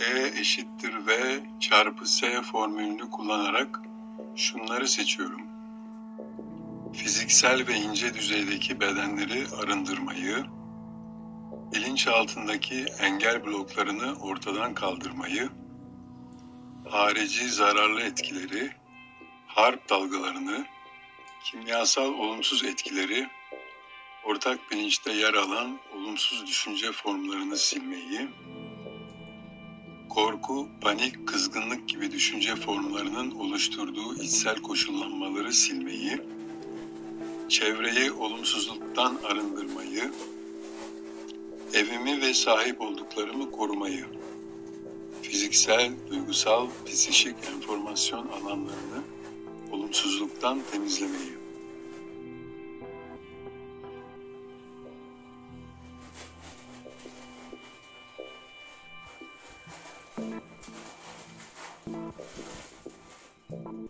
E eşittir V çarpı S formülünü kullanarak şunları seçiyorum. Fiziksel ve ince düzeydeki bedenleri arındırmayı, bilinç altındaki engel bloklarını ortadan kaldırmayı, harici zararlı etkileri, harp dalgalarını, kimyasal olumsuz etkileri, ortak bilinçte yer alan olumsuz düşünce formlarını silmeyi, korku, panik, kızgınlık gibi düşünce formlarının oluşturduğu içsel koşullanmaları silmeyi, çevreyi olumsuzluktan arındırmayı, evimi ve sahip olduklarımı korumayı, fiziksel, duygusal, psikik enformasyon alanlarını olumsuzluktan temizlemeyi. Thank you.